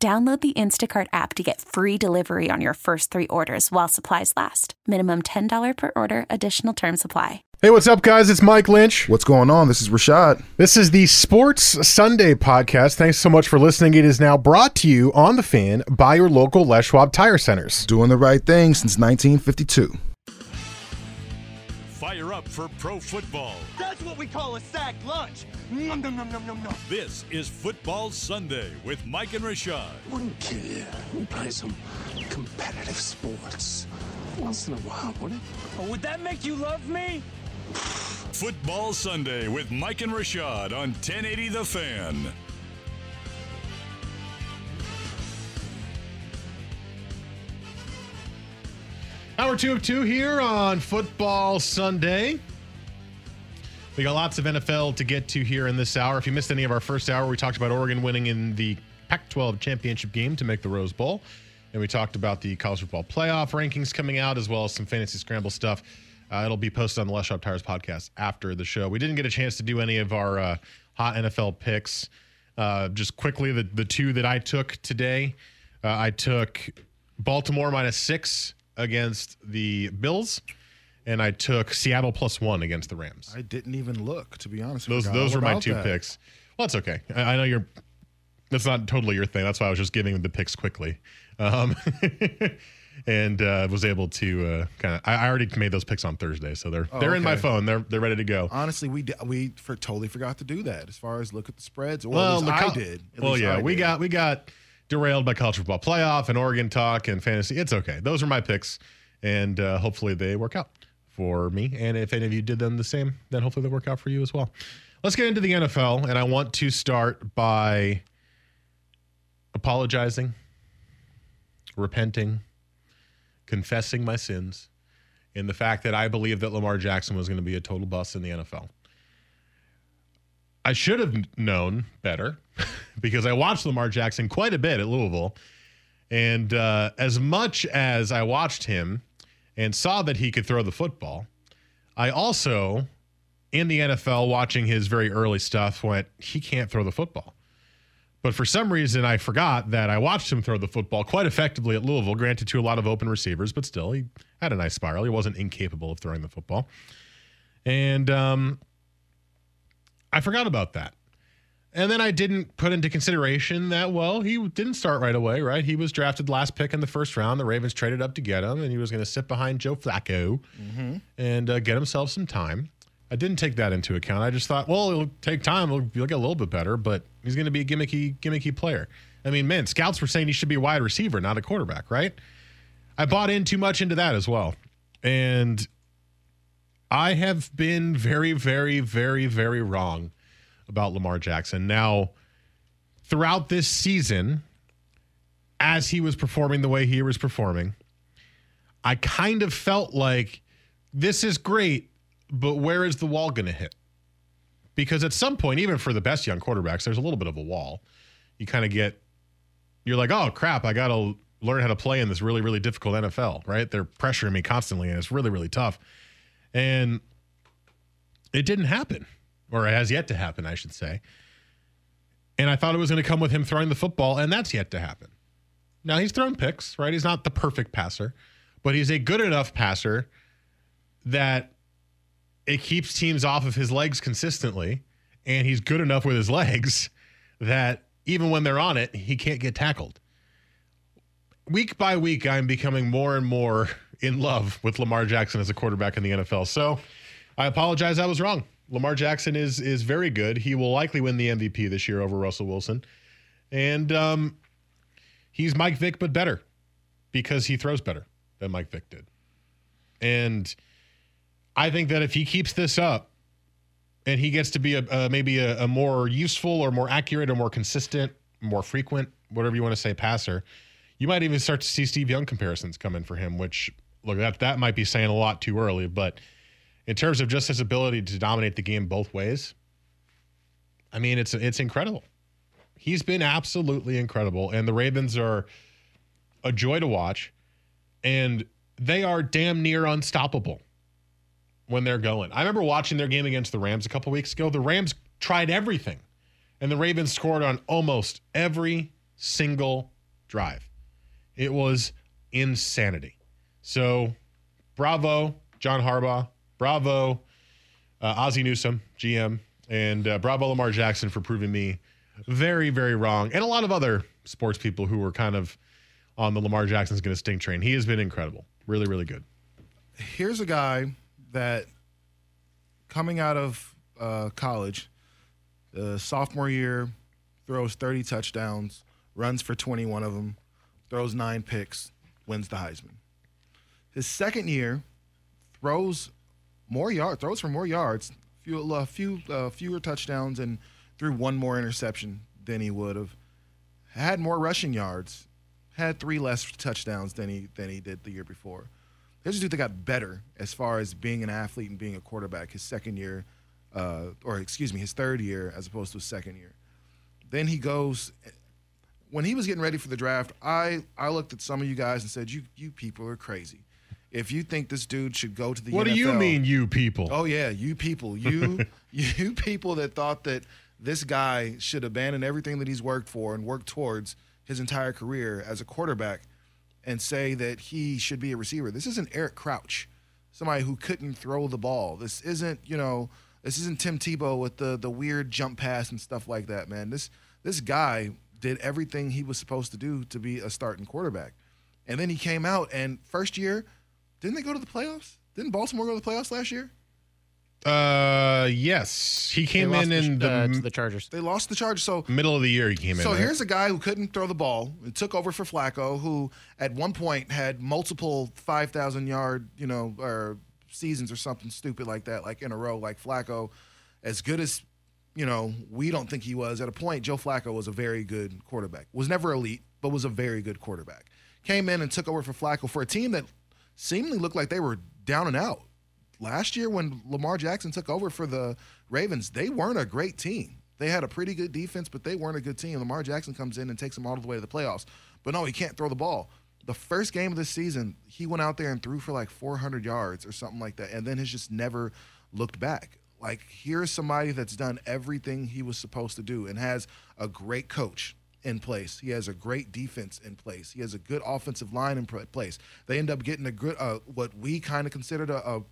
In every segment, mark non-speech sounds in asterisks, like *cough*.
Download the Instacart app to get free delivery on your first three orders while supplies last. Minimum $10 per order, additional term supply. Hey, what's up, guys? It's Mike Lynch. What's going on? This is Rashad. This is the Sports Sunday podcast. Thanks so much for listening. It is now brought to you on the fan by your local Les Schwab Tire Centers. Doing the right thing since 1952. Fire up for pro football. That's what we call a sack lunch. Nom, nom, nom, nom, nom, nom. This is Football Sunday with Mike and Rashad. Wouldn't kill you. We play some competitive sports once in a while, wouldn't it? Oh, would that make you love me? Football Sunday with Mike and Rashad on 1080 The Fan. Hour two of two here on Football Sunday. We got lots of NFL to get to here in this hour. If you missed any of our first hour, we talked about Oregon winning in the Pac 12 championship game to make the Rose Bowl. And we talked about the college football playoff rankings coming out, as well as some fantasy scramble stuff. Uh, it'll be posted on the Les Schwab Tires podcast after the show. We didn't get a chance to do any of our uh, hot NFL picks. Uh, just quickly, the, the two that I took today, uh, I took Baltimore minus six against the Bills, and I took Seattle plus one against the Rams. I didn't even look, to be honest. Those Forgot those were my two that. picks. Well, that's okay. I, I know you're. That's not totally your thing. That's why I was just giving the picks quickly, um, *laughs* and uh, was able to uh, kind of. I, I already made those picks on Thursday, so they're Oh, they're in my phone. They're they're ready to go. Honestly, we di- we for, totally forgot to do that as far as look at the spreads. Or well, at least I did. At well, yeah, we got we got derailed by college football playoff and Oregon talk and fantasy. It's okay. Those are my picks, and uh, hopefully they work out for me. And if any of you did them the same, then hopefully they work out for you as well. Let's get into the NFL, and I want to start by apologizing, repenting, confessing my sins in the fact that I believe that Lamar Jackson was going to be a total bust in the NFL. I should have known better *laughs* because I watched Lamar Jackson quite a bit at Louisville. And uh, as much as I watched him and saw that he could throw the football, I also, in the NFL, watching his very early stuff, went, he can't throw the football. But for some reason, I forgot that I watched him throw the football quite effectively at Louisville, granted to a lot of open receivers, but still, he had a nice spiral. He wasn't incapable of throwing the football. And um, I forgot about that. And then I didn't put into consideration that, well, he didn't start right away, right? He was drafted last pick in the first round. The Ravens traded up to get him, and he was going to sit behind Joe Flacco and uh, get himself some time. I didn't take that into account. I just thought, well, it'll take time. He'll, he'll get a little bit better, but he's going to be a gimmicky, gimmicky player. I mean, man, scouts were saying he should be a wide receiver, not a quarterback, right? I bought in too much into that as well. And I have been very, very, very, very wrong about Lamar Jackson. Now, throughout this season, as he was performing the way he was performing, I kind of felt like this is great, but where is the wall going to hit? Because at some point, even for the best young quarterbacks, there's a little bit of a wall. You kind of get, you're like, oh crap, I got to learn how to play in this really, really difficult NFL, right? They're pressuring me constantly, and it's really, really tough. And it didn't happen, or it has yet to happen, I should say. And I thought it was going to come with him throwing the football, and that's yet to happen. Now, he's thrown picks, right? He's not the perfect passer, but he's a good enough passer that it keeps teams off of his legs consistently. And he's good enough with his legs *laughs* that even when they're on it, he can't get tackled. Week by week, I'm becoming more and more in love with Lamar Jackson as a quarterback in the NFL. So I apologize, I was wrong. Lamar Jackson is is very good. He will likely win the MVP this year over Russell Wilson. And um, he's Mike Vick, but better because he throws better than Mike Vick did. And I think that if he keeps this up and he gets to be a, uh, maybe a, a more useful or more accurate or more consistent, more frequent, whatever you want to say, passer, You might even start to see Steve Young comparisons come in for him, which look that that might be saying a lot too early, but in terms of just his ability to dominate the game both ways, I mean it's it's incredible. He's been absolutely incredible, and the Ravens are a joy to watch, and they are damn near unstoppable when they're going. I remember watching their game against the Rams a couple weeks ago. The Rams tried everything, and the Ravens scored on almost every single drive. It was insanity. So, bravo, John Harbaugh. Bravo, uh, Ozzie Newsome, GM, and uh, bravo, Lamar Jackson, for proving me very, very wrong, and a lot of other sports people who were kind of on the Lamar Jackson's going to stink train. He has been incredible, really, really good. Here's a guy that coming out of uh, college, uh, sophomore year, throws 30 touchdowns, runs for 21 of them, throws nine picks, wins the Heisman. His second year, throws more yards, throws for more yards, few, uh, few uh, fewer touchdowns, and threw one more interception than he would have. Had more rushing yards, had three less touchdowns than he than he did the year before. A dude that got better as far as being an athlete and being a quarterback his second year, uh, or excuse me, his third year as opposed to his second year. Then he goes. When he was getting ready for the draft, I, I looked at some of you guys and said, "You you people are crazy. If you think this dude should go to the What NFL, do you mean, you people? Oh yeah, you people, you *laughs* you people that thought that this guy should abandon everything that he's worked for and work towards his entire career as a quarterback and say that he should be a receiver. This isn't Eric Crouch, somebody who couldn't throw the ball. This isn't, you know, this isn't Tim Tebow with the the weird jump pass and stuff like that, man. This this guy did everything he was supposed to do to be a starting quarterback. And then he came out and first year, didn't they go to the playoffs? Didn't Baltimore go to the playoffs last year? Uh, yes, he came lost in in the, uh, the Chargers. They lost the Chargers. So middle of the year. He came in. So right? here's a guy who couldn't throw the ball and took over for Flacco, who at one point had multiple 5,000 yard, you know, or seasons or something stupid like that, like in a row. Like Flacco, as good as, you know, we don't think he was. At a point, Joe Flacco was a very good quarterback. Was never elite, but was a very good quarterback. Came in and took over for Flacco for a team that seemingly looked like they were down and out. Last year, when Lamar Jackson took over for the Ravens, they weren't a great team. They had a pretty good defense, but they weren't a good team. Lamar Jackson comes in and takes them all the way to the playoffs. But no, he can't throw the ball. The first game of the season, he went out there and threw for like 400 yards or something like that, and then has just never looked back. Like, here's somebody that's done everything he was supposed to do and has a great coach in place. He has a great defense in place. He has a good offensive line in place. They end up getting a good, uh, what we kind of considered a, a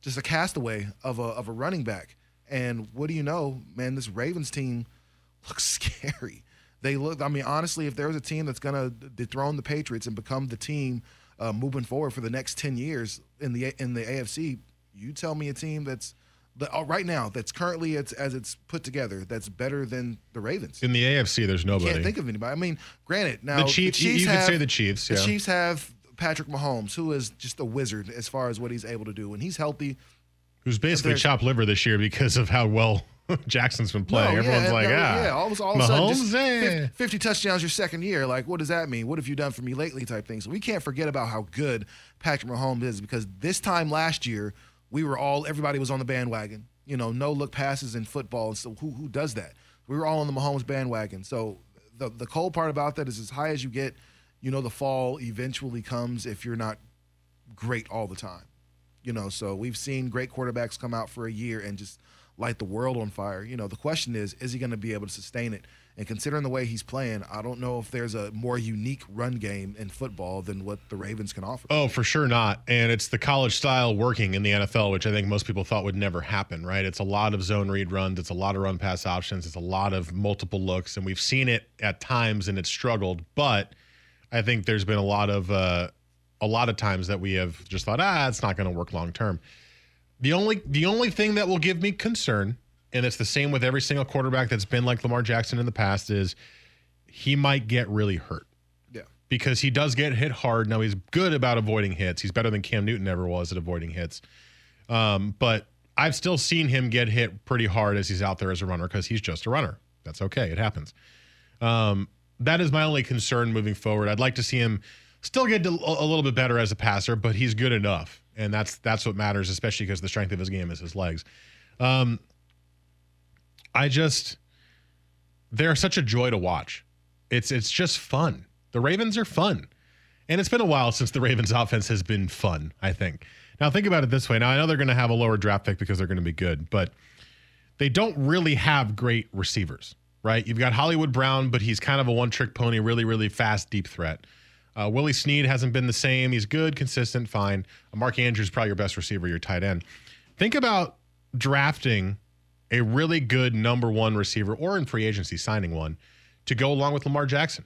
just a castaway of a of a running back. And what do you know, man? This Ravens team *laughs* looks scary. They look. I mean, honestly, if there's a team that's gonna dethrone the Patriots and become the team uh, moving forward for the next ten years in the in the AFC, you tell me a team that's the, uh, right now that's currently it's, as it's put together that's better than the Ravens. in the AFC. There's nobody. Can't think of anybody. I mean, granted, now The Chiefs- you- you could say the Chiefs, The. Chiefs have Patrick Mahomes, who is just a wizard as far as what he's able to do. When he's healthy, Who's basically chopped liver this year because of how well *laughs* Jackson's been playing. No, Everyone's yeah, like, no, ah, yeah, all all of a sudden, just Mahomes, eh. 50, 50 touchdowns your second year. Like, what does that mean? What have you done for me lately? Type thing. So we can't forget about how good Patrick Mahomes is because this time last year, we were all everybody was on the bandwagon. You know, no look passes in football. and So who who does that? We were all on the Mahomes bandwagon. So the the cold part about that is as high as you get, you know, the fall eventually comes if you're not great all the time. You know, so we've seen great quarterbacks come out for a year and just light the world on fire. You know, the question is, is he going to be able to sustain it? And considering the way he's playing, I don't know if there's a more unique run game in football than what the Ravens can offer. Oh, for sure not. And it's the college style working in the NFL, which I think most people thought would never happen, right? It's a lot of zone read runs, it's a lot of run pass options, it's a lot of multiple looks, and we've seen it at times and it's struggled. But I think there's been a lot of uh, a lot of times that we have just thought, ah, it's not going to work long term. The only the only thing that will give me concern, and it's the same with every single quarterback that's been like Lamar Jackson in the past, is he might get really hurt Yeah. because he does get hit hard. Now he's good about avoiding hits. He's better than Cam Newton ever was at avoiding hits. Um, but I've still seen him get hit pretty hard as he's out there as a runner because he's just a runner. That's okay. It happens. Um, that is my only concern moving forward. I'd like to see him still get a little bit better as a passer, but he's good enough, and that's that's what matters, especially because the strength of his game is his legs. Um, I just they're such a joy to watch. It's it's just fun. The Ravens are fun. And it's been a while since the Ravens *laughs* offense has been fun, I think. Now think about it this way. Now I know they're going to have a lower draft pick because they're going to be good, but they don't really have great receivers, right? You've got Hollywood Brown, but he's kind of a one-trick pony, really really fast deep threat. Uh, Willie Snead hasn't been the same. He's good, consistent, fine. Mark Andrews probably your best receiver, your tight end. Think about drafting a really good number one receiver or in free agency signing one to go along with Lamar Jackson.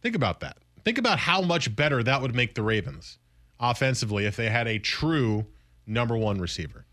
Think about that. Think about how much better that would make the Ravens offensively if they had a true number one receiver.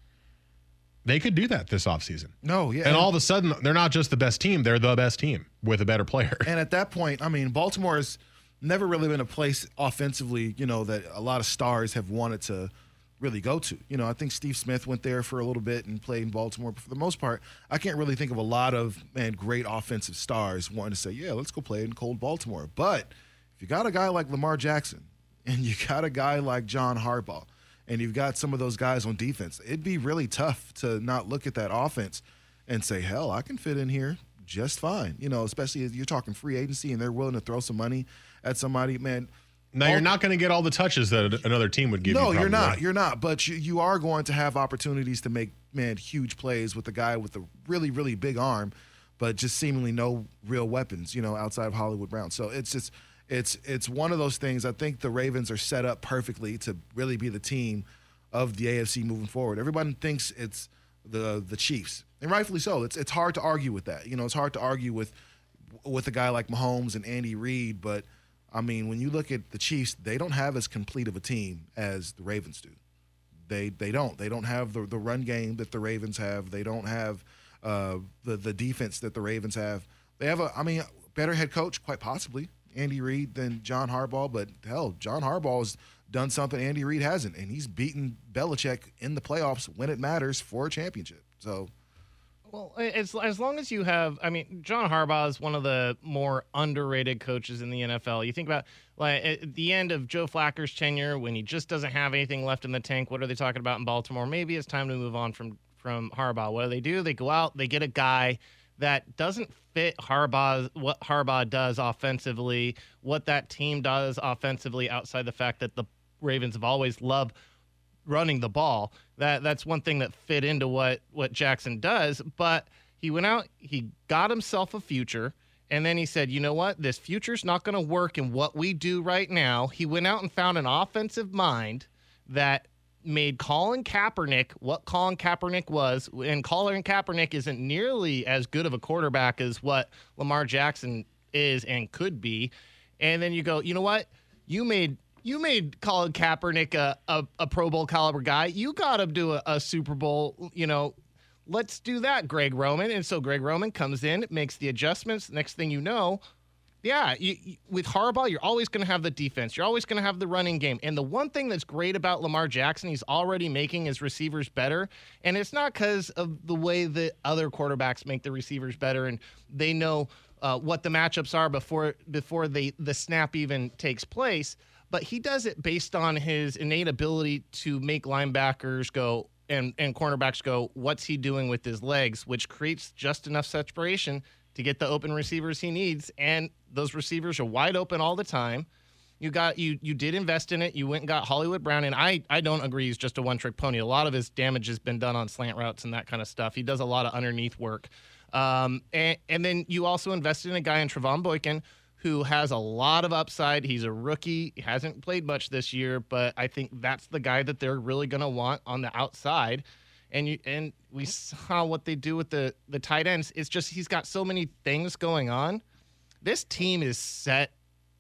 They could do that this offseason. No, yeah. And all of a sudden, they're not just the best team, they're the best team with a better player. And at that point, I mean, Baltimore has never really been a place offensively, you know, that a lot of stars have wanted to really go to. You know, I think Steve Smith went there for a little bit and played in Baltimore, but for the most part, I can't really think of a lot of man great offensive stars wanting to say, "Yeah, let's go play in cold Baltimore." But if you got a guy like Lamar Jackson *laughs* and you got a guy like John Harbaugh and you've got some of those guys on defense, it'd be really tough to not look at that offense and say, "Hell, I can fit in here just fine." You know, especially if you're talking free agency and they're willing to throw some money at somebody, man. Now, you're not going to get all the touches that another team would give you. No, you're not. You're not. But you, you are going to have opportunities to make man huge plays with a guy with a really really big arm, but just seemingly no real weapons. You know, outside of Hollywood Brown. So it's just it's it's one of those things. I think the Ravens are set up perfectly to really be the team of the AFC moving forward. Everybody thinks it's the the Chiefs, and rightfully so. It's it's hard to argue with that. You know, it's hard to argue with with a guy like Mahomes and Andy Reid, but I mean, when you look at the Chiefs, they don't have as complete of a team as the Ravens do. They they don't. They don't have the the run game that the Ravens have. They don't have uh, the the defense that the Ravens have. They have a I mean, better head coach, quite possibly, Andy Reid than John Harbaugh. But hell, John Harbaugh has done something Andy Reid hasn't, and he's beaten Belichick in the playoffs when it matters for a championship. So Well, as as long as you have, I mean, John Harbaugh is one of the more underrated coaches in the NFL. You think about like at the end of Joe Flacco's tenure, when he just doesn't have anything left in the tank. What are they talking about in Baltimore? Maybe it's time to move on from from Harbaugh. What do they do? They go out, they get a guy that doesn't fit Harbaugh what Harbaugh does offensively, what that team does offensively, outside the fact that the Ravens have always loved running the ball. That that's one thing that fit into what what Jackson does. But he went out, he got himself a future, and then he said, "You know what? This future's not going to work in what we do right now." He went out and found an offensive mind that made Colin Kaepernick what Colin Kaepernick was, and Colin Kaepernick isn't nearly as good of a quarterback as what Lamar Jackson is and could be. And then you go, you know what? You made you made Colin Kaepernick a, a, a Pro Bowl caliber guy. You got him to a, a Super Bowl, you know. Let's do that, Greg Roman. And so Greg Roman comes in, makes the adjustments. Next thing you know, yeah, you, you, with Harbaugh, you're always going to have the defense. You're always going to have the running game. And the one thing that's great about Lamar Jackson, he's already making his receivers better. And it's not because of the way that other quarterbacks make the receivers better and they know uh, what the matchups are before before they the snap even takes place. But he does it based on his innate ability to make linebackers go and and cornerbacks go, what's he doing with his legs, which creates just enough separation to get the open receivers he needs, and those receivers are wide open all the time. You got you you did invest in it. You went and got Hollywood Brown, and I I don't agree he's just a one trick pony. A lot of his damage has been done on slant routes and that kind of stuff. He does a lot of underneath work. Um, and, and then you also invested in a guy in Travon Boykin who has a lot of upside. He's a rookie. He hasn't played much this year, but I think that's the guy that they're really going to want on the outside. And you and we saw what they do with the the tight ends. It's just he's got so many things going on. This team is set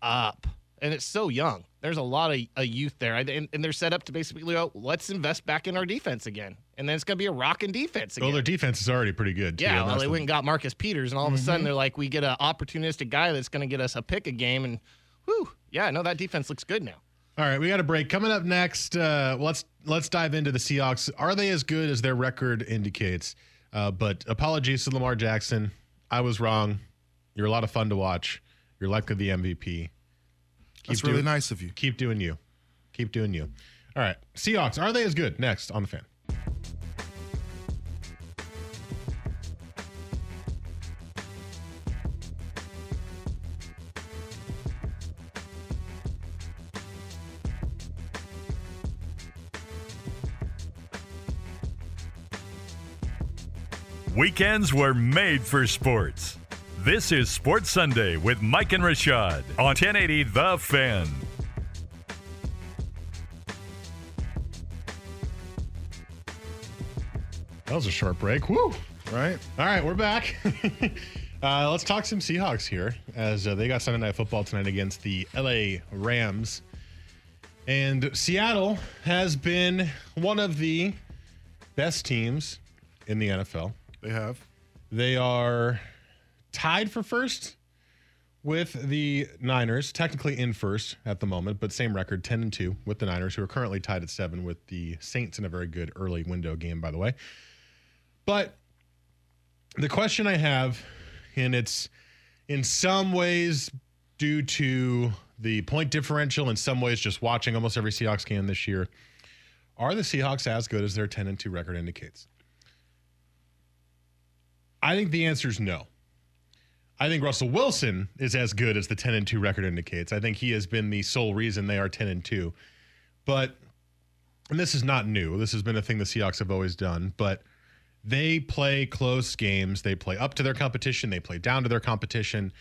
up, and it's so young. There's a lot of a youth there, and, and they're set up to basically go, let's invest back in our defense again, and then it's going to be a rocking defense again. Well, their defense is already pretty good. Too, Yeah, and well, they went and got Marcus Peters, and all of a sudden they're like, we get an opportunistic guy that's going to get us a pick a game, and whew, yeah, no, that defense looks good now. All right, we got a break coming up next. Uh, let's let's dive into the Seahawks. Are they as good as their record indicates? Uh, but apologies to Lamar Jackson. I was wrong. You're a lot of fun to watch. You're likely the MVP. Keep That's really doing- nice of you. Keep doing you. Keep doing you. All right. Seahawks, are they as good? Next on the fan. Weekends were made for sports. This is Sports Sunday with Mike and Rashad on 1080 The Fan. That was a short break. Woo! Right? All right, we're back. *laughs* uh, let's talk some Seahawks here as uh, they got Sunday Night Football tonight against the LA Rams. And Seattle has been one of the best teams in the NFL. They have. They are tied for first with the Niners, technically in first at the moment, but same record, 10 and 2 with the Niners, who are currently tied at 7 with the Saints in a very good early window game, by the way. But the question I have, and it's in some ways due to the point differential, in some ways just watching almost every Seahawks game this year, are the Seahawks as good as their 10 and 2 record indicates? I think the answer is no. I think Russell Wilson is as good as the 10 and 2 record indicates. I think he has been the sole reason they are 10 and 2. But and this is not new. This has been a thing the Seahawks have always done, but they play close games. They play up to their competition, they play down to their competition.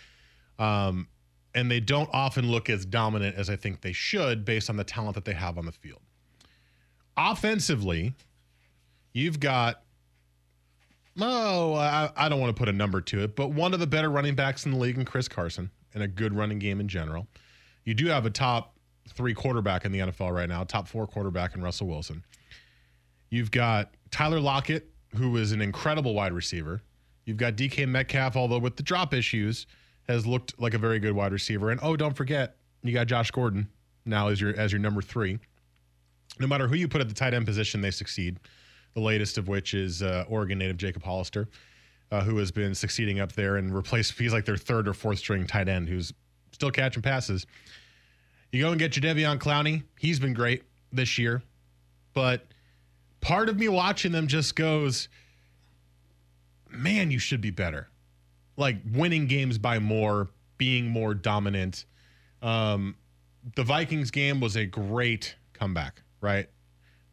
Um, and they don't often look as dominant as I think they should based on the talent that they have on the field. Offensively, you've got Oh, I, I don't want to put a number to it, but one of the better running backs in the league in Chris Carson and a good running game in general. You do have a top three quarterback in the NFL right now, top four quarterback in Russell Wilson. You've got Tyler Lockett, who is an incredible wide receiver. You've got DK Metcalf, although with the drop issues, has looked like a very good wide receiver. And oh, don't forget, you got Josh Gordon now as your as your number three. No matter who you put at the tight end position, they succeed the latest of which is uh, Oregon native Jacob Hollister, uh, who has been succeeding up there and replaced, he's like their third or fourth string tight end who's still catching passes. You go and get Jadeveon Clowney. He's been great this year. But part of me watching them just goes, man, you should be better. Like winning games by more, being more dominant. Um, the Vikings game was a great comeback, right?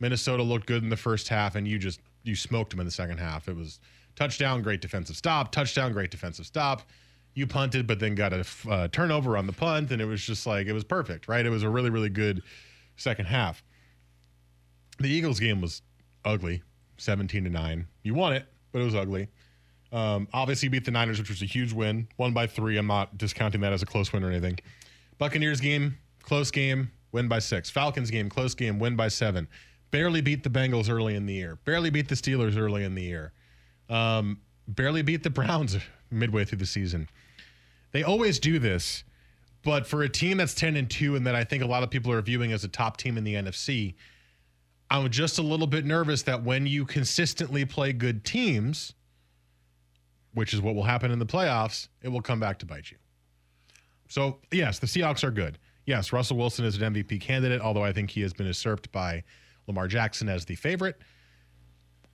Minnesota looked good in the first half, and you just you smoked them in the second half. It was touchdown, great defensive stop, touchdown, great defensive stop. You punted, but then got a uh, turnover on the punt, and it was just like it was perfect, right? It was a really, really good second half. The Eagles game was ugly, seventeen to nine. You won it, but it was ugly. Um, obviously, beat the Niners, which was a huge win, one by three. I'm not discounting that as a close win or anything. Buccaneers game, close game, win by six. Falcons game, close game, win by seven barely beat the Bengals early in the year, barely beat the Steelers early in the year, um, barely beat the Browns *laughs* midway through the season. They always do this, but for a team that's 10 and 2 and that I think a lot of people are viewing as a top team in the NFC, I'm just a little bit nervous that when you consistently play good teams, which is what will happen in the playoffs, it will come back to bite you. So, yes, the Seahawks are good. Yes, Russell Wilson is an MVP candidate, although I think he has been usurped by Lamar Jackson as the favorite.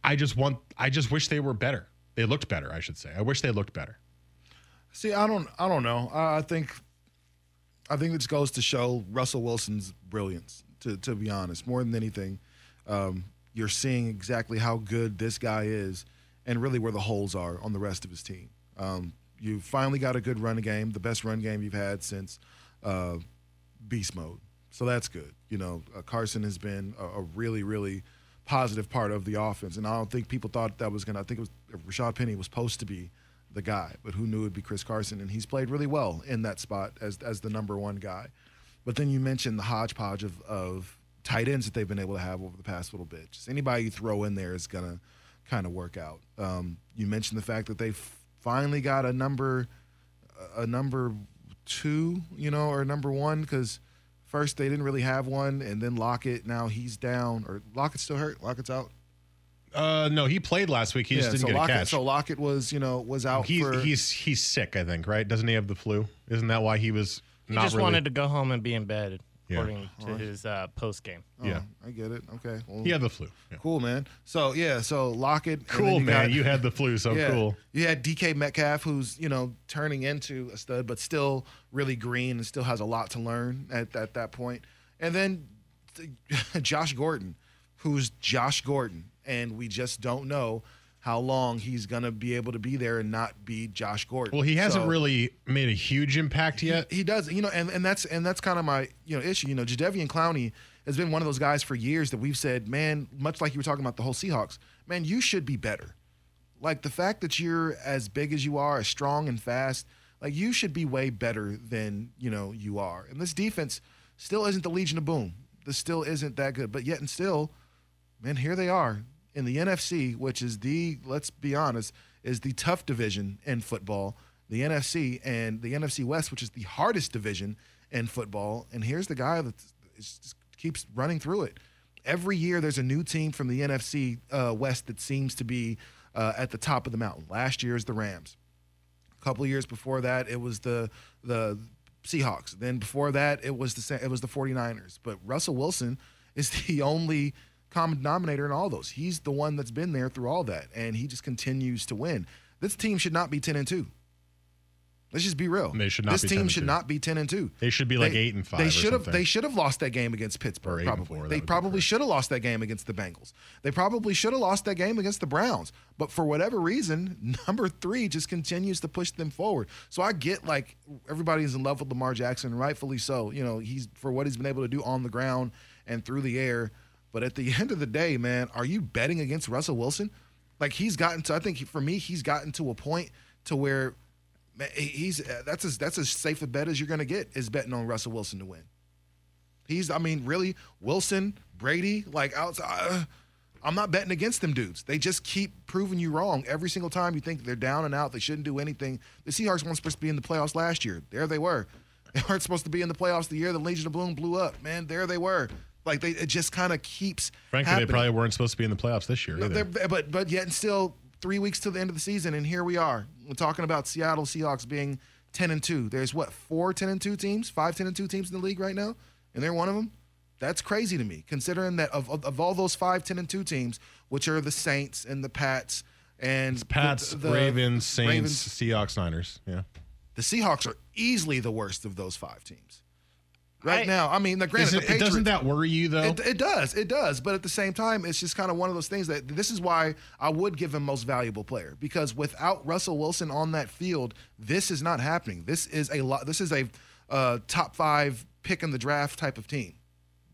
I just want I just wish they were better. They looked better, I should say. I wish they looked better. See, I don't, I don't know. I think, I think this goes to show Russell Wilson's brilliance. To to be honest, more than anything, um, you're seeing exactly how good this guy is, and really where the holes are on the rest of his team. Um, you finally got a good run game, the best run game you've had since uh, beast mode. So that's good. You know, uh, Carson has been a, a, really, really positive part of the offense, and I don't think people thought that was going to. I think it was Rashaad Penny was supposed to be the guy, but who knew it'd be Chris Carson, and he's played really well in that spot as as the number one guy. But then you mentioned the hodgepodge of, of tight ends that they've been able to have over the past little bit. Just anybody you throw in there is going to kind of work out. Um, you mentioned the fact that they finally got a number, a number two, you know, or number one because first they didn't really have one, and then Lockett now he's down or Lockett's still hurt. Lockett's out. Uh, no, he played last week. He just didn't so get Lockett, a catch. So Lockett was, you know, was out he's for. he's he's sick. I think right. Doesn't he have the flu? Isn't that why he was He not just really? wanted to go home and be in bed, Yeah. according to his uh, post game. oh, yeah. I get it. Okay. Well, He had the flu. Yeah. Cool, man. So yeah, so Lockett. and Cool, you man. got- you had the flu, so yeah. cool. You had DK Metcalf, who's you know turning into a stud, but still really green and still has a lot to learn at, at that point. And then *laughs* Josh Gordon, who's Josh Gordon, and we just don't know how long he's gonna be able to be there and not be Josh Gordon. Well, he hasn't So- really made a huge impact yet. he does, you know, and, and that's and that's kind of my you know issue. You know, Jadeveon Clowney has been one of those guys for years that we've said, man, much like you were talking about the whole Seahawks, man, you should be better. Like the fact that you're as big as you are, as strong and fast, like you should be way better than you know you are. And this defense still isn't the Legion of Boom. This still isn't that good, but yet and still, man, here they are in the NFC, which is the let's be honest, is the tough division in football. The NFC and the NFC West, which is the hardest division in football. And here's the guy that keeps running through it. Every year, there's a new team from the NFC uh, West that seems to be uh, at the top of the mountain. Last year is the Rams. A couple years before that, it was the the Seahawks. Then before that, it was the it was the 49ers. But Russell Wilson is *laughs* the only common denominator in all those. He's the one that's been there through all that, and he just continues to win. This team should not be 10 and 2. Let's just be real. They should not This team 10 and should 2. not be 10 and 2. They should be like eight and five They should have they should have lost that game against Pittsburgh probably. four, they probably should have lost that game against the Bengals. They probably should have lost that game against the Browns. But for whatever reason, *laughs* number 3 just continues to push them forward. So I get like everybody's in love with Lamar Jackson, rightfully so. You know, he's for what he's been able to do on the ground and through the air. But at the end of the day, man, are you betting against Russell Wilson? Like he's gotten to I think for me he's gotten to a point to where he's that's as that's as safe a bet as you're to get is betting on Russell Wilson to win. He's I mean really Wilson, Brady, like outside. Uh, I'm not betting against them dudes. They just keep proving you wrong every single time you think they're down and out. They shouldn't do anything. The Seahawks weren't supposed to be in the playoffs last year. There they were. *laughs* They weren't supposed to be in the playoffs the year the Legion of Boom blew up. Man, there they were. Like they, it just kind of keeps. Frankly, happening. they probably weren't supposed to be in the playoffs this year. But, either. but but yet and still three weeks to the end of the season, and here we are. We're talking about Seattle Seahawks being ten and two. There's what four 10 and two teams, five 10 and two teams in the league right now, and they're one of them. That's crazy to me, considering that of, of, of all those five 10 and two teams, which are the Saints and the Pats and the- Pats, the, Ravens, Saints, Ravens, Seahawks, Niners. Yeah. the Seahawks are easily the worst of those five teams. Right I- now, I mean, the granted, Isn't- the Patriots, doesn't that worry you though? It, it does. It does. But at the same time, it's just kind of one of those things that this is why I would give him most valuable player because without Russell Wilson on that field, this is not happening. This is a lot. This is a uh, top five pick in the draft type of team.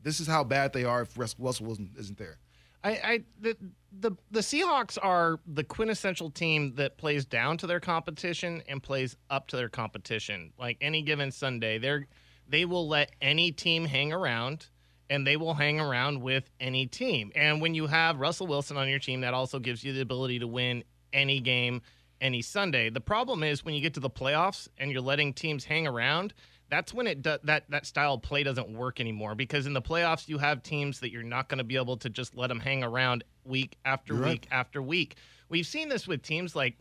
This is how bad they are if Russell Wilson isn't there. I, I the, the the Seahawks are the quintessential team that plays down to their competition and plays up to their competition. Like any given Sunday, they're they will let any team hang around and they will hang around with any team. And when you have Russell Wilson on your team, that also gives you the ability to win any game any Sunday. The problem is when you get to the playoffs and you're letting teams hang around, that's when it do, that that style of play doesn't work anymore because in the playoffs you have teams that you're not going to be able to just let them hang around week after You're week right. after week. We've seen this with teams like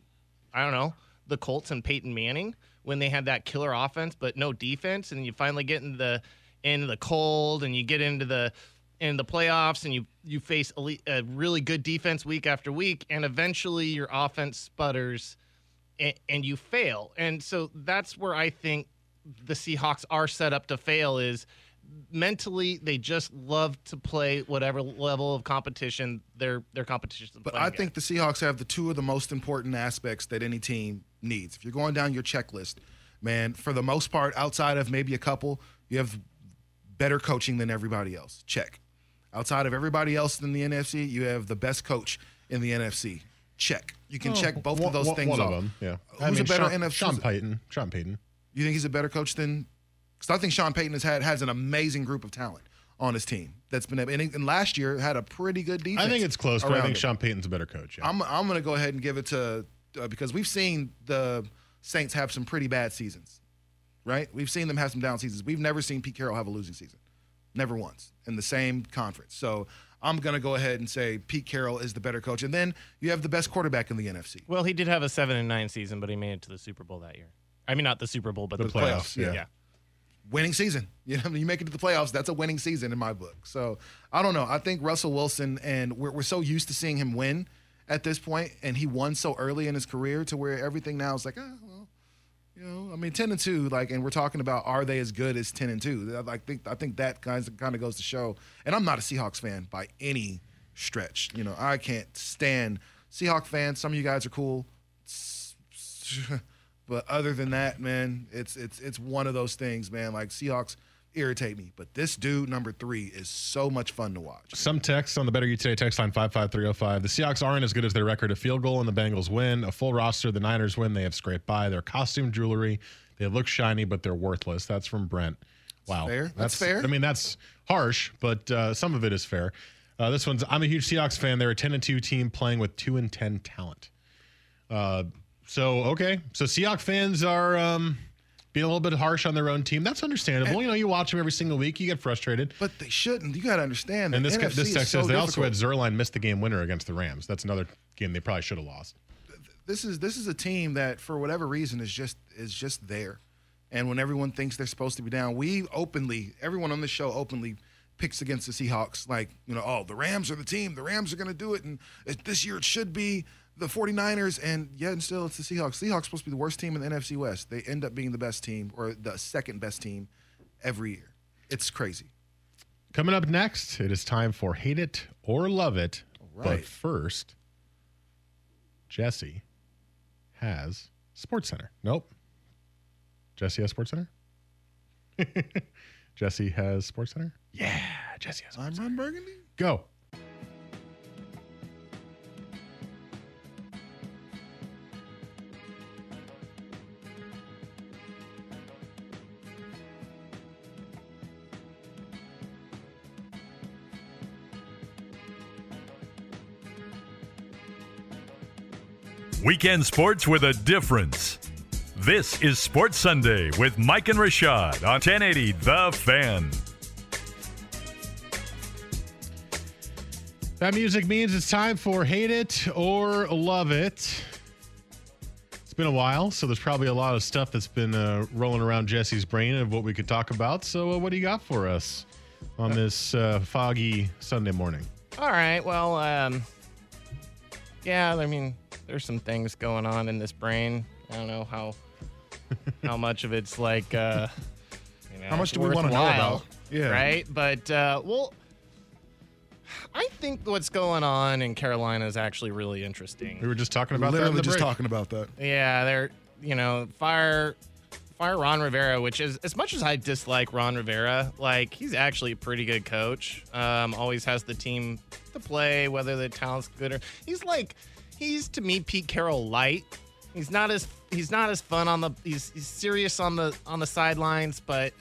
I don't know, the Colts and Peyton Manning when they had that killer offense but no defense and you finally get into the into the cold and you get into the in the playoffs and you you face elite, a really good defense week after week and eventually your offense sputters and, and you fail. And so that's where I think the Seahawks are set up to fail is mentally they just love to play whatever level of competition their their competition is But I at. think the Seahawks have the two of the most important aspects that any team needs. If you're going down your checklist, man, for the most part, outside of maybe a couple, you have better coaching than everybody else. Check. Outside of everybody else in the NFC, you have the best coach in the NFC. Check. You can oh, check both One- of those one- things one off. of them. Yeah. Who's a better Sean, NFC? Sean Payton. Sean Payton. You think he's a better coach than? Because I think Sean Payton has had has an amazing group of talent on his team that's been and, and last year had a pretty good defense. I think it's close, but I think him. Sean Payton's a better coach. Yeah. I'm I'm gonna go ahead and give it to uh, because we've seen the Saints have some pretty bad seasons, right? We've seen them have some down seasons. We've never seen Pete Carroll have a losing season, never once in the same conference. So I'm gonna go ahead and say Pete Carroll is the better coach, and then you have the best quarterback in the NFC. Well, he did have a seven and nine season, but he made it to the Super Bowl that year. I mean, not the Super Bowl, but The the, playoffs, yeah. Yeah. winning season. *laughs* You know, you make it to the playoffs, that's a winning season in my book. So I don't know. I think Russell Wilson, and we're, we're so used to seeing him win at this point, and he won so early in his career to where everything now is like, ah, well, you know, I mean, ten and two, like, and we're talking about are they as good as ten and two? I think I think that kind of kind of goes to show. And I'm not a Seahawks fan by any stretch. You know, I can't stand Seahawk fans. Some of you guys are cool. *laughs* But other than that, man, it's it's it's one of those things, man. Like Seahawks irritate me, but this dude number three is so much fun to watch. Some texts on the Better You Today text line 55305. The Seahawks aren't as good as their record. A field goal and the Bengals win. A full roster, the Niners win. They have scraped by. Their costume jewelry, they look shiny, but they're worthless. That's from Brent. Wow. fair. That's fair. I mean, that's harsh, but uh, some of it is fair. Uh, this one's I'm a huge Seahawks fan. They're a 10 and 2 team playing with 2 and 10 talent. Uh, so, okay. So, Seahawks fans are um, being a little bit harsh on their own team. That's understandable. you know, you watch them every single week, you get frustrated. But they shouldn't. You got to understand. And this NFC this is text so says they also had difficult. Zuerlein miss the game winner against the Rams. That's another game they probably should have lost. This is this is a team that, for whatever reason, is just is just there. And when everyone thinks they're supposed to be down, we openly, everyone on the show openly picks against the Seahawks. Like, you know, oh, the Rams are the team. The Rams are going to do it. And this year it should be the 49ers. And yet and still it's the Seahawks. Seahawks supposed to be the worst team in the NFC West. They end up being the best team or the second best team every year. It's crazy. Coming up next, it is time for Hate It or Love It. But first, Jesse has Sports Center. Nope. Jesse has Sports Center? *laughs* Jesse has Sports Center? Yeah, Jesse has. I'm Ron Burgundy. Go. Weekend sports with a difference. This is Sports Sunday with Mike and Rashad on 1080 The Fan. That music means it's time for Hate It or Love It. It's been a while, so there's probably a lot of stuff that's been uh, rolling around Jesse's brain of what we could talk about. So, uh, what do you got for us on this uh, foggy Sunday morning? All right. Well, um, yeah. I mean, there's some things going on in this brain. I don't know how how *laughs* much of it's like. Uh, you know, How much do we wanna know about? Yeah. Right. But uh, well, I think what's going on in Carolina is actually really interesting. We were just talking about Literally the just break. talking about that. Yeah, they're you know fire fire Ron Rivera, which is as much as I dislike Ron Rivera, like he's actually a pretty good coach. Um, always has the team to play, whether the talent's good or he's like he's to me Pete Carroll light. He's not as he's not as fun on the he's, he's serious on the on the sidelines, but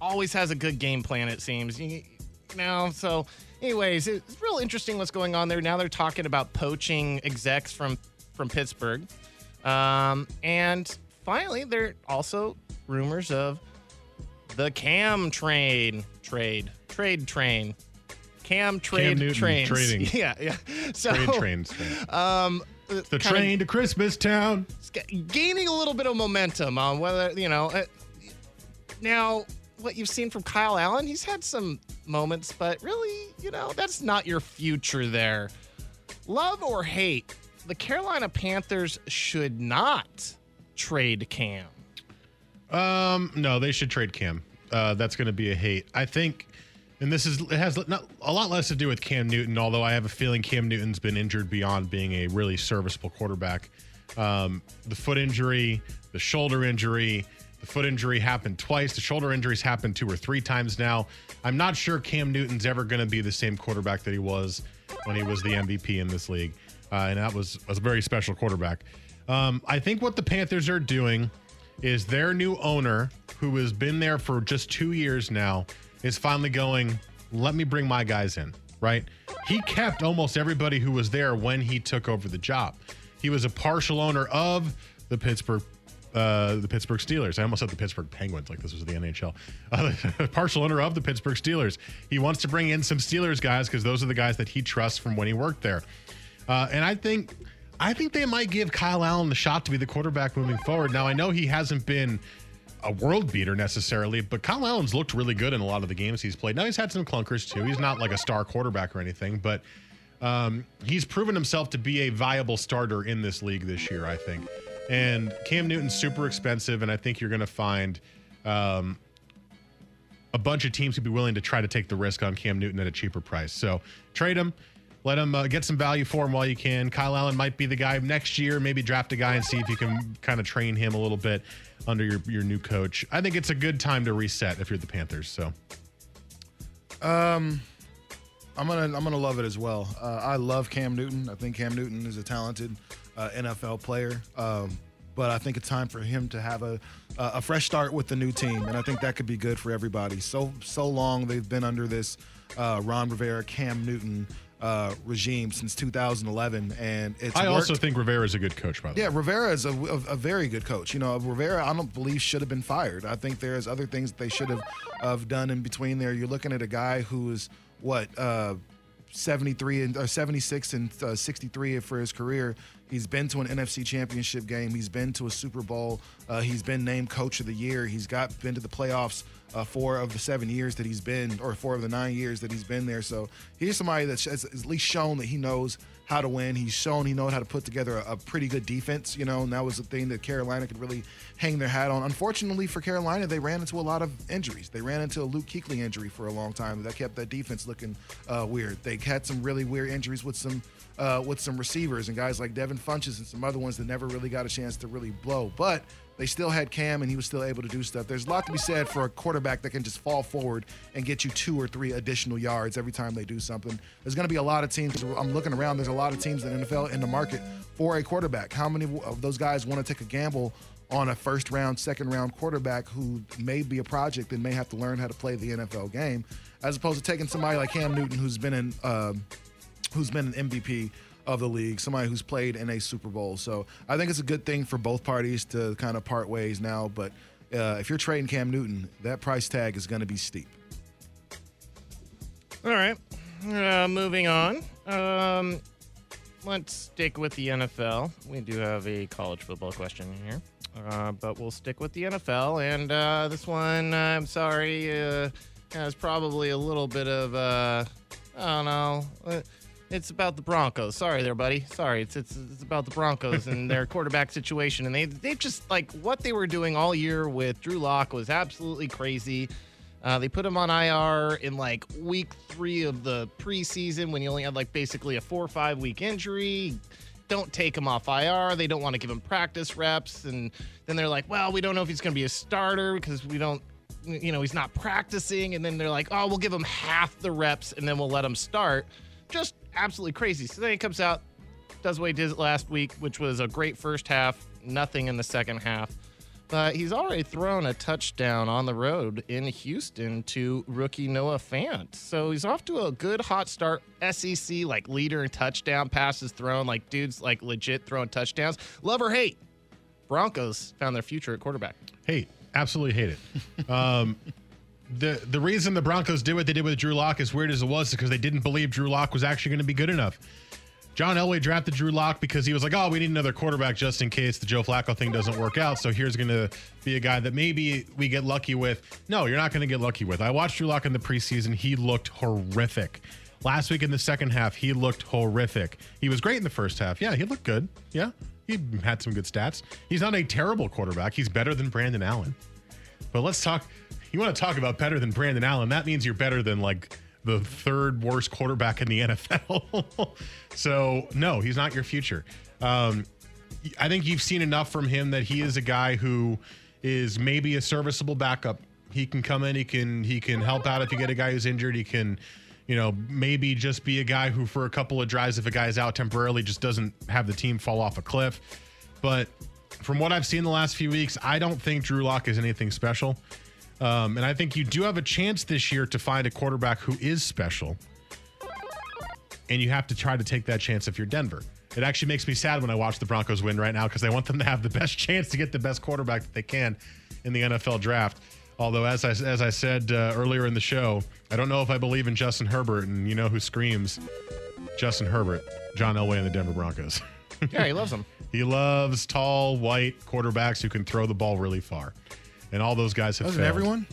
always has a good game plan. It seems you, you know so. Anyways, it's real interesting what's going on there. Now they're talking about poaching execs from from Pittsburgh. Um, and finally, there are also rumors of the Cam train trade trade train. Cam trade Newton trains. trading. *laughs* Yeah, yeah. So Train trains. um The train to Christmas Town. gaining a little bit of momentum on whether, you know, uh, now what you've seen from Kyle Allen, he's had some moments, but really, you know, that's not your future there. Love or hate, the Carolina Panthers should not trade Cam. Um, no, they should trade Cam. Uh, that's going to be a hate. I think, and this is it has not, a lot less to do with Cam Newton. Although I have a feeling Cam Newton's been injured beyond being a really serviceable quarterback. Um, the foot injury, the shoulder injury, the foot injury happened twice. The shoulder injuries happened two or three times now. I'm not sure Cam Newton's ever going to be the same quarterback that he was when he was the MVP in this league, uh, and that was a very special quarterback. Um, I think what the Panthers are doing is their new owner, who has been there for just two years now, is finally going, let me bring my guys in, right? He kept almost everybody who was there when he took over the job. He was a partial owner of the Pittsburgh uh, the Pittsburgh Steelers. I almost said the Pittsburgh Penguins, like this was the NHL. Uh, *laughs* partial owner of the Pittsburgh Steelers. He wants to bring in some Steelers guys because those are the guys that he trusts from when he worked there. Uh, and I think, I think they might give Kyle Allen the shot to be the quarterback moving forward. Now I know he hasn't been a world beater necessarily, but Kyle Allen's looked really good in a lot of the games he's played. Now he's had some clunkers too. He's not like a star quarterback or anything, but um, he's proven himself to be a viable starter in this league this year, I think. And Cam Newton's super expensive, and I think you're going to find um, a bunch of teams who'd be willing to try to take the risk on Cam Newton at a cheaper price. So trade him. Let him uh, get some value for him while you can. Kyle Allen might be the guy next year. Maybe draft a guy and see if you can kind of train him a little bit under your, your new coach. I think it's a good time to reset if you're the Panthers. So Um, I'm gonna I'm gonna love it as well. Uh, I love Cam Newton. I think Cam Newton is a talented uh, NFL player. Um, but I think it's time for him to have a a fresh start with the new team, and I think that could be good for everybody. So so long they've been under this uh, Ron Rivera, Cam Newton uh, regime since 2011, and it's. I also think Rivera is a good coach, by the Yeah, way. Rivera is a, a, a very good coach. You know, Rivera, I don't believe should have been fired. I think there's other things that they should have have done in between there. You're looking at a guy who is what uh, 73 and uh, 76 and uh, 63 for his career. He's been to an NFC Championship game. He's been to a Super Bowl. Uh, he's been named Coach of the Year. He's got been to the playoffs uh, four of the seven years that he's been, or four of the nine years that he's been there. So he's somebody that's at least shown that he knows how to win. He's shown he knows how to put together a, a pretty good defense, you know, and that was the thing that Carolina could really hang their hat on. Unfortunately for Carolina, they ran into a lot of injuries. They ran into a Luke Kuechly injury for a long time. That kept that defense looking uh, weird. They had some really weird injuries with some uh, with some receivers and guys like Devin Funchess and some other ones that never really got a chance to really blow. But they still had Cam and he was still able to do stuff. There's a lot to be said for a quarterback that can just fall forward and get you two or three additional yards every time they do something. There's going to be a lot of teams. I'm looking around. There's a lot of teams in the NFL in the market for a quarterback. How many of those guys want to take a gamble on a first round, second round quarterback who may be a project and may have to learn how to play the NFL game, as opposed to taking somebody like Cam Newton who's been in. Um, who's been an MVP of the league, somebody who's played in a Super Bowl. So I think it's a good thing for both parties to kind of part ways now. But uh, if you're trading Cam Newton, that price tag is going to be steep. All right. Uh, moving on. Um, let's stick with the NFL. We do have a college football question here, uh, but we'll stick with the NFL. And uh, this one, I'm sorry, uh, has probably a little bit of, uh, I don't know. It's about the Broncos. Sorry there, buddy. Sorry. It's it's, it's about the Broncos and their *laughs* quarterback situation. And they they just like what they were doing all year with Drew Lock was absolutely crazy. Uh, they put him on IR in like week three of the preseason when he only had like basically a four or five week injury. Don't take him off IR. They don't want to give him practice reps. And then they're like, well, we don't know if he's going to be a starter because we don't, you know, he's not practicing. And then they're like, oh, we'll give him half the reps and then we'll let him start. Just absolutely crazy. So then he comes out, does what he did last week, which was a great first half, nothing in the second half. But he's already thrown a touchdown on the road in Houston to rookie Noah Fant. So he's off to a good hot start. SEC like leader in touchdown passes thrown, like dudes like legit throwing touchdowns. Love or hate, Broncos found their future at quarterback. Hate, absolutely hate it. *laughs* Um, the the reason the Broncos did what they did with Drew Lock, as weird as it was, is because they didn't believe Drew Lock was actually going to be good enough. John Elway drafted Drew Lock because he was like, oh, we need another quarterback just in case the Joe Flacco thing doesn't work out. So here's going to be a guy that maybe we get lucky with. No, you're not going to get lucky with. I watched Drew Lock in the preseason. He looked horrific. Last week in the second half, he looked horrific. He was great in the first half. Yeah, he looked good. Yeah, he had some good stats. He's not a terrible quarterback. He's better than Brandon Allen. But let's talk. You want to talk about better than Brandon Allen? That means you're better than like the third worst quarterback in the *laughs* NFL. so no, he's not your future. Um, I think you've seen enough from him that he is a guy who is maybe a serviceable backup. He can come in. He can he can help out if you get a guy who's injured. He can, you know, maybe just be a guy who for a couple of drives, if a guy's out temporarily, just doesn't have the team fall off a cliff. But from what I've seen the last few weeks, I don't think Drew Lock is anything special. Um, and I think you do have a chance this year to find a quarterback who is special. And you have to try to take that chance if you're Denver. It actually makes me sad when I watch the Broncos win right now because I want them to have the *laughs* best chance to get the best quarterback that they can in the NFL draft. Although, as I, as I said uh, earlier in the show, I don't know if I believe in Justin Herbert, and you know who screams Justin Herbert? John Elway and the Denver Broncos. Yeah, he loves them. *laughs* he loves tall, white quarterbacks who can throw the ball really far. And all those guys have Doesn't failed. everyone?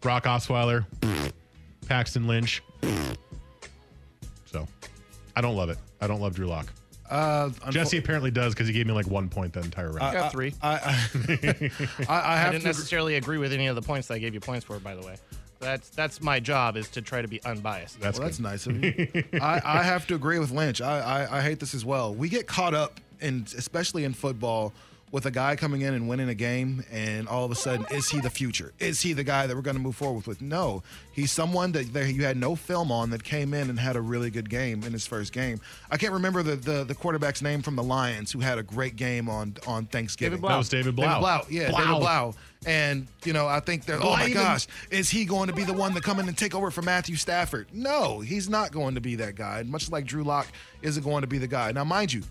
Brock Osweiler, Paxton Lynch. So, I don't love it. I don't love Drew Lock. Uh, Jesse apparently does because he gave me like one point that entire round. I got three. I, I, I, I I have didn't to. necessarily agree with any of the points that I gave you points for, by the way. That's that's my job is to try to be unbiased. that's Well, that's nice of you. *laughs* I, I have to agree with Lynch. I, I, I hate this as well. We get caught up in, especially in football, with a guy coming in and winning a game, and all of a sudden, is he the future? Is he the guy that we're going to move forward with? No, he's someone that, that you had no film on that came in and had a really good game in his first game. I can't remember the the, the quarterback's name from the Lions who had a great game on on Thanksgiving. David Blough. That was David Blough. David Blough, yeah, Blough. David Blough. And you know, I think that oh my Blough. gosh, is he going to be the one to come in and take over for Matthew Stafford? No, he's not going to be that guy. Much like Drew Lock isn't going to be the guy. Now, mind you,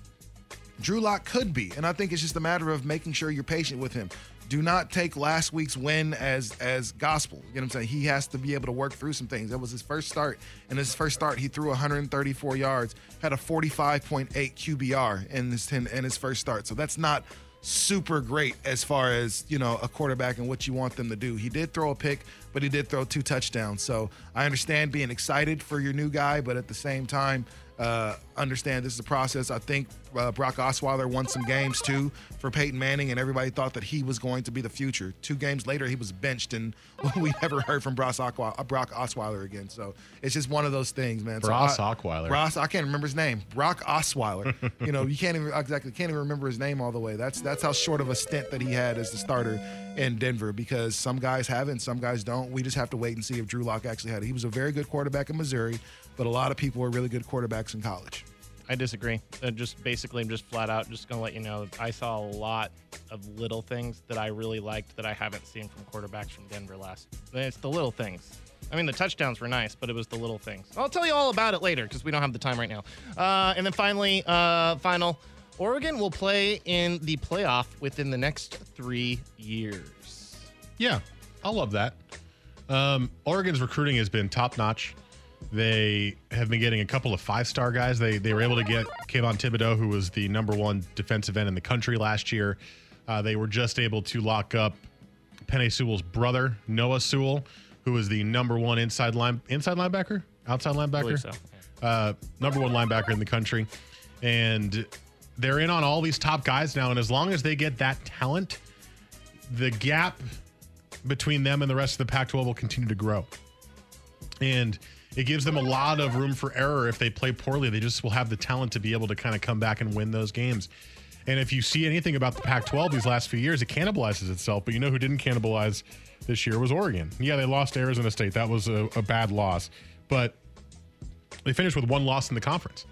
Drew Lock could be, and I think it's just a matter of making sure you're patient with him. Do not take last week's win as as gospel. You know what I'm saying? He has to be able to work through some things. That was his first start. And his first start, he threw 134 yards, had a 45.8 QBR in his in, in his first start. So that's not super great as far as you know a quarterback and what you want them to do. He did throw a pick, but he did throw two touchdowns. So I understand being excited for your new guy, but at the same time, uh, understand this is a process. I think uh, Brock Osweiler won some games too for Peyton Manning, and everybody thought that he was going to be the future. Two games later, he was benched, and *laughs* we never heard from Brock, Osweiler, Brock Osweiler again. So it's just one of those things, man. Brock I- Osweiler. Brock, I can't remember his name. Brock Osweiler. you know, you can't even exactly can't even remember his name all the way. That's that's how short of a stint that he had as the starter in Denver. Because some guys have and some guys don't. We just have to wait and see if Drew Lock actually had it. He was a very good quarterback in Missouri, but a lot of people were really good quarterbacks in college. I disagree. Uh, just basically, I'm just flat out just gonna let you know I saw a lot of little things that I really liked that I haven't seen from quarterbacks from Denver last. It's the little things. I mean, the touchdowns were nice, but it was the little things. I'll tell you all about it later because we don't have the time right now. Uh, and then finally, uh, final, Oregon will play in the playoff within the next three years. Yeah, I love that. Um, Oregon's recruiting has been top notch. They have been getting a couple of five star guys. They they were able to get Kayvon Thibodeaux, who was the number one defensive end in the country last year. Uh, they were just able to lock up Penei Sewell's brother, Noah Sewell, who was the number one inside line inside linebacker, outside linebacker, believe so, uh, number one linebacker in the country, and they're in on all these top guys now. And as long as they get that talent, the gap between them and the rest of the Pac-12 will continue to grow, and it gives them a lot of room for error if they play poorly. They just will have the talent to be able to kind of come back and win those games. And if you see anything about the Pac 12 these last few years, it cannibalizes itself. But you know who didn't cannibalize this year was Oregon. Yeah, they lost Arizona State. That was a, a bad loss. But they finished with one loss in the conference.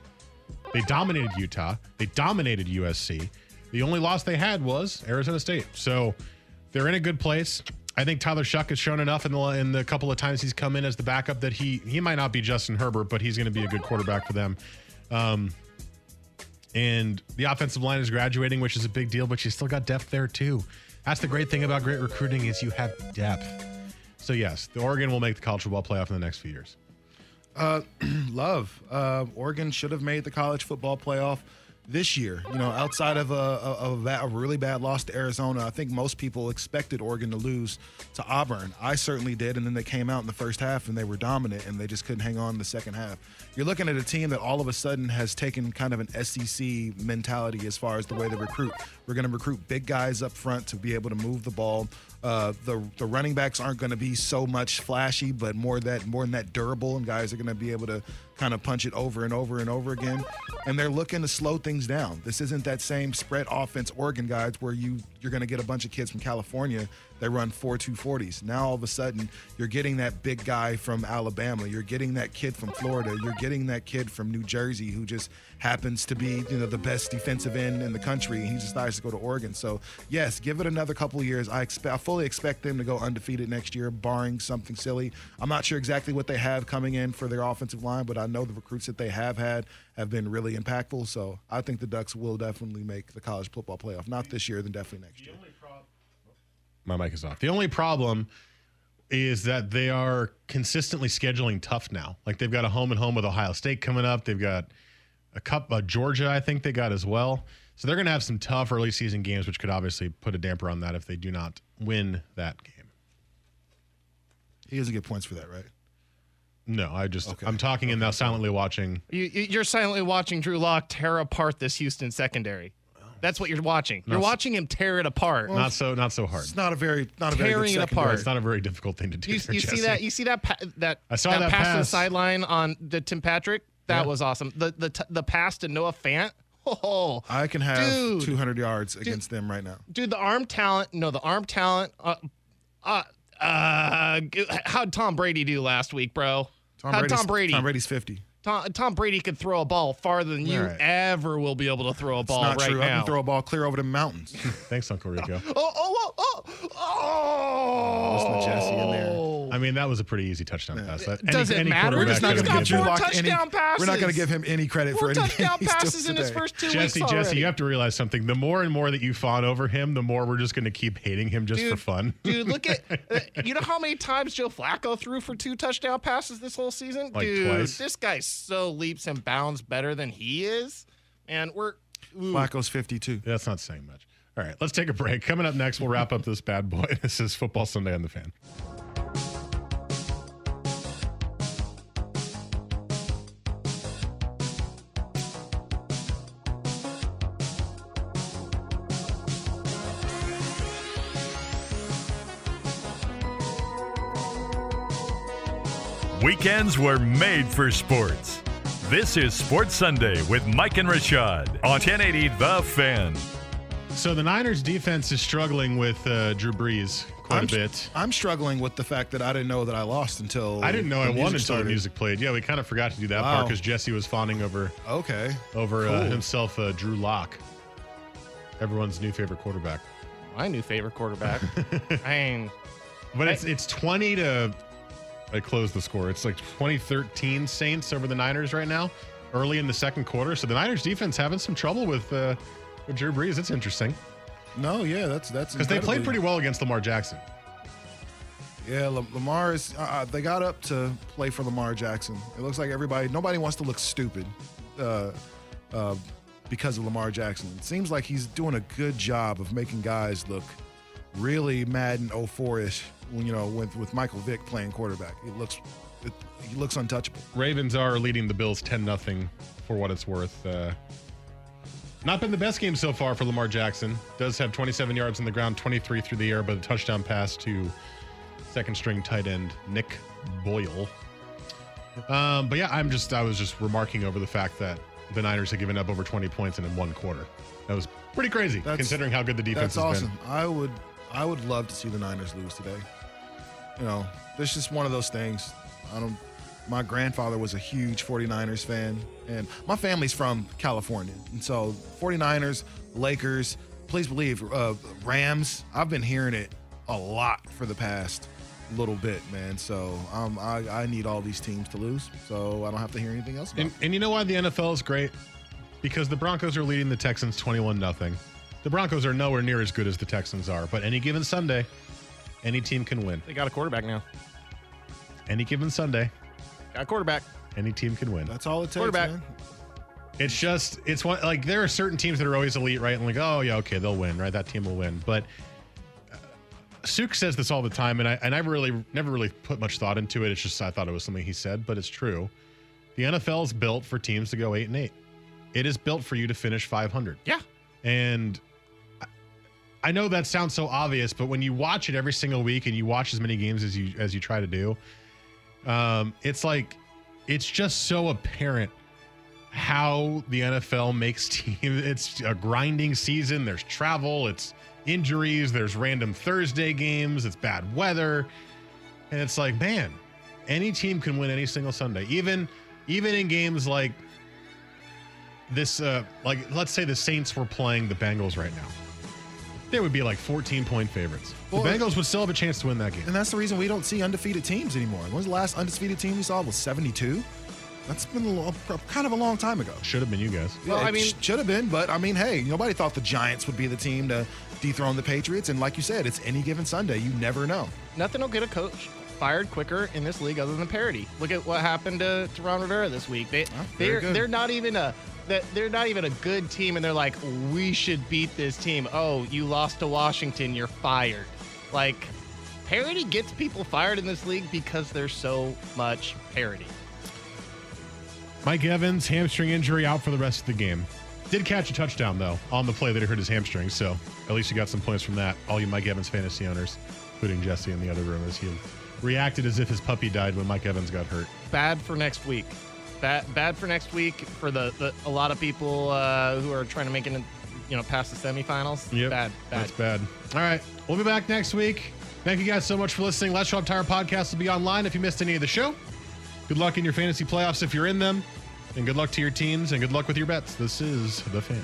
They dominated Utah, they dominated USC. The only loss they had was Arizona State. So they're in a good place. I think Tyler Shough has shown enough in the in the couple of times he's come in as the backup that he he might not be Justin Herbert, but he's going to be a good quarterback for them. Um, and the offensive line is graduating, which is a big deal, but you still got depth there too. That's the great thing about great recruiting is you have depth. So yes, the Oregon will make the college football playoff in the next few years. *clears throat* Love. Uh, Oregon should have made the college football playoff this year. You know, outside of a, a, a, a really bad loss to Arizona, I think most people expected Oregon to lose to Auburn. I certainly did, and then they came out in the first half and they were dominant, and they just couldn't hang on in the second half. You're looking at a team that all of a sudden has taken kind of an SEC mentality as far as the way they recruit. We're going to recruit big guys up front to be able to move the ball. Uh, the the running backs aren't going to be so much flashy, but more that more than that durable, and guys are going to be able to kind of punch it over and over and over again. And they're looking to slow things down. This isn't that same spread offense Oregon guys where you you're going to get a bunch of kids from California that run 4.240s. Now all of a sudden, you're getting that big guy from Alabama. You're getting that kid from Florida. You're getting that kid from New Jersey who just happens to be, you know, the best defensive end in the country. He decides to go to Oregon. So yes, give it another couple years. I expect, I fully expect them to go undefeated next year, barring something silly. I'm not sure exactly what they have coming in for their offensive line, but I know the recruits that they have had have been really impactful. So I think the Ducks will definitely make the college football playoff. Not this year, then definitely next year. My mic is off. The only problem is that they are consistently scheduling tough now. Like they've got a home and home with Ohio State coming up. They've got a cup uh, Georgia, I think they got as well. So they're going to have some tough early season games, which could obviously put a damper on that if they do not win that game. He doesn't get points for that, right? No, I just Okay. I'm talking and now silently watching. You, you- you're silently watching Drew Lock tear apart this Houston secondary. That's what you're watching. You're Not watching him tear it apart. Not so not so hard. It's not a very not a very good Tearing it secondary. apart. It's not a very difficult thing to do. you, there, you see that? You see that? Pa- that I saw that pass, to the sideline on the Tim Patrick. That Yeah. was awesome. The the t- the pass to Noah Fant. *laughs* Oh, I can have Dude. 200 yards against them right now. dude, the arm talent. No, the arm talent. Uh, uh, uh, how'd Tom Brady do last week, bro? how'd Brady's- Tom Brady? Tom Brady's 50. Tom, Tom Brady could throw a ball farther than you All right. ever will be able to throw a It's ball not right true. I can throw a ball clear over the mountains. *laughs* Thanks, Uncle Rico. *laughs* Oh, oh, oh, oh, Listen oh. to Jesse in there. I mean, that was a pretty easy touchdown pass. That, Does it matter? We're just not could going have to give given Drew got four Lock any. touchdown We're not going to give him any credit Four for anything. touchdown *laughs* he's doing passes in his first two Jesse, weeks Jesse, already. you have to realize something. The more and more that you fawn over him, the more we're just going to keep hating him just for fun. Dude, look *laughs* at uh, you know how many times Joe Flacco threw for two touchdown passes this whole season? Like Dude, twice. this guy so leaps and bounds better than he is. And we're ooh. Flacco's 52. That's not saying much. All right, let's take a break. Coming up next, we'll wrap up this bad boy. *laughs* This is Football Sunday on the Fan. Weekends were made for sports. This is Sports Sunday with Mike and Rashad on 1080 The Fan. So the Niners defense is struggling with uh, Drew Brees quite I'm, a bit. I'm struggling with the fact that I didn't know that I lost until I didn't know the I won music until the music played. Yeah, we kind of forgot to do that part because Jesse was fawning over Okay. over uh, himself, uh, Drew Lock, everyone's new favorite quarterback. my new favorite quarterback. *laughs* I mean, But it's it's twenty to. I closed the score. It's like 2013 Saints over the Niners right now, early in the second quarter. So the Niners defense having some trouble with uh, with Drew Brees. It's interesting No, yeah, that's that's because they played pretty well against Lamar Jackson. Yeah, Lam- Lamar is. Uh, uh, they got up to play for Lamar Jackson. It looks like everybody, nobody wants to look stupid uh, uh, because of Lamar Jackson. It seems like he's doing a good job of making guys look really Madden 04ish. When you know, with with Michael Vick playing quarterback, he looks it, he looks untouchable. Ravens are leading the Bills 10 nothing for what it's worth. Uh, not been the best game so far for Lamar Jackson. Does have 27 yards on the ground, 23 through the air, but a touchdown pass to second string tight end Nick Boyle. Um, but yeah, I'm just I was just remarking over the fact that the Niners had given up over 20 points in one quarter. That was pretty crazy That's- considering how good the defense That's has awesome. I would I would love to see the Niners lose today. You know, this is one of those things. I don't my grandfather was a huge 49ers fan and my family's from California. And so 49ers, Lakers, please believe uh, Rams, I've been hearing it a lot for the past little bit, man. So um, I, I need all these teams to lose so I don't have to hear anything else about And, and you know why the NFL is great? Because the Broncos are leading the Texans 21 nothing. The Broncos are nowhere near as good as the Texans are, but any given Sunday, any team can win. they got a quarterback now. Any given Sunday, Got a quarterback. any team can win. That's all it takes, Quarterback. man. It's just it's one like there are certain teams that are always elite, right? And like, oh yeah, okay, they'll win, right? That team will win. But uh, Suk says this all the time, and I and I really never really put much thought into it. It's just I thought it was something he said, but it's true. The NFL is built for teams to go eight and eight. It is built for you to finish 500. Yeah. And I- I know that sounds so obvious, but when you watch it every single week and you watch as many games as you as you try to do, um, it's like it's just so apparent how the NFL makes *laughs* teams. It's a grinding season. There's travel. It's injuries, there's random Thursday games, it's bad weather. And it's like, man, any team can win any single Sunday. Even even in games like this uh like let's say the Saints were playing the Bengals right now. They would be like 14 point favorites. Well, the Bengals would still have a chance to win that game. And that's the reason we don't see undefeated teams anymore. When was the last undefeated team we saw? Was 72? That's been a lo- kind of a long time ago. Should have been you guys. Well, Yeah, I it mean- sh- should have been, but I mean, hey, nobody thought the Giants would be the team to dethrone the Patriots. And like you said, it's any given Sunday. You never know. Nothing will get a coach fired quicker in this league other than parity. Look at what happened to, to Ron Rivera this week. They they're good. they're not even a that they're not even a good team, and they're like, we should beat this team. Oh, you lost to Washington, you're fired. Like parity gets people fired in this league because there's so much parity. Mike Evans, hamstring injury, out for the rest of the game. Did catch a touchdown, though, on the play that he hurt his hamstring. So at least you got some points from that. All you Mike Evans fantasy owners, including Jesse in the other room, as he reacted as if his puppy died when Mike Evans got hurt. Bad for next week. Bad bad for next week for the, the a lot of people uh, who are trying to make it, in, you know, past the semifinals. Yep. Bad bad. That's bad. All right. We'll be back next week. Thank you guys so much for listening. Let's Show Up Tire podcast will be online if you missed any of the show. Good luck in your fantasy playoffs if you're in them. And good luck to your teams and good luck with your bets. This is The Fan.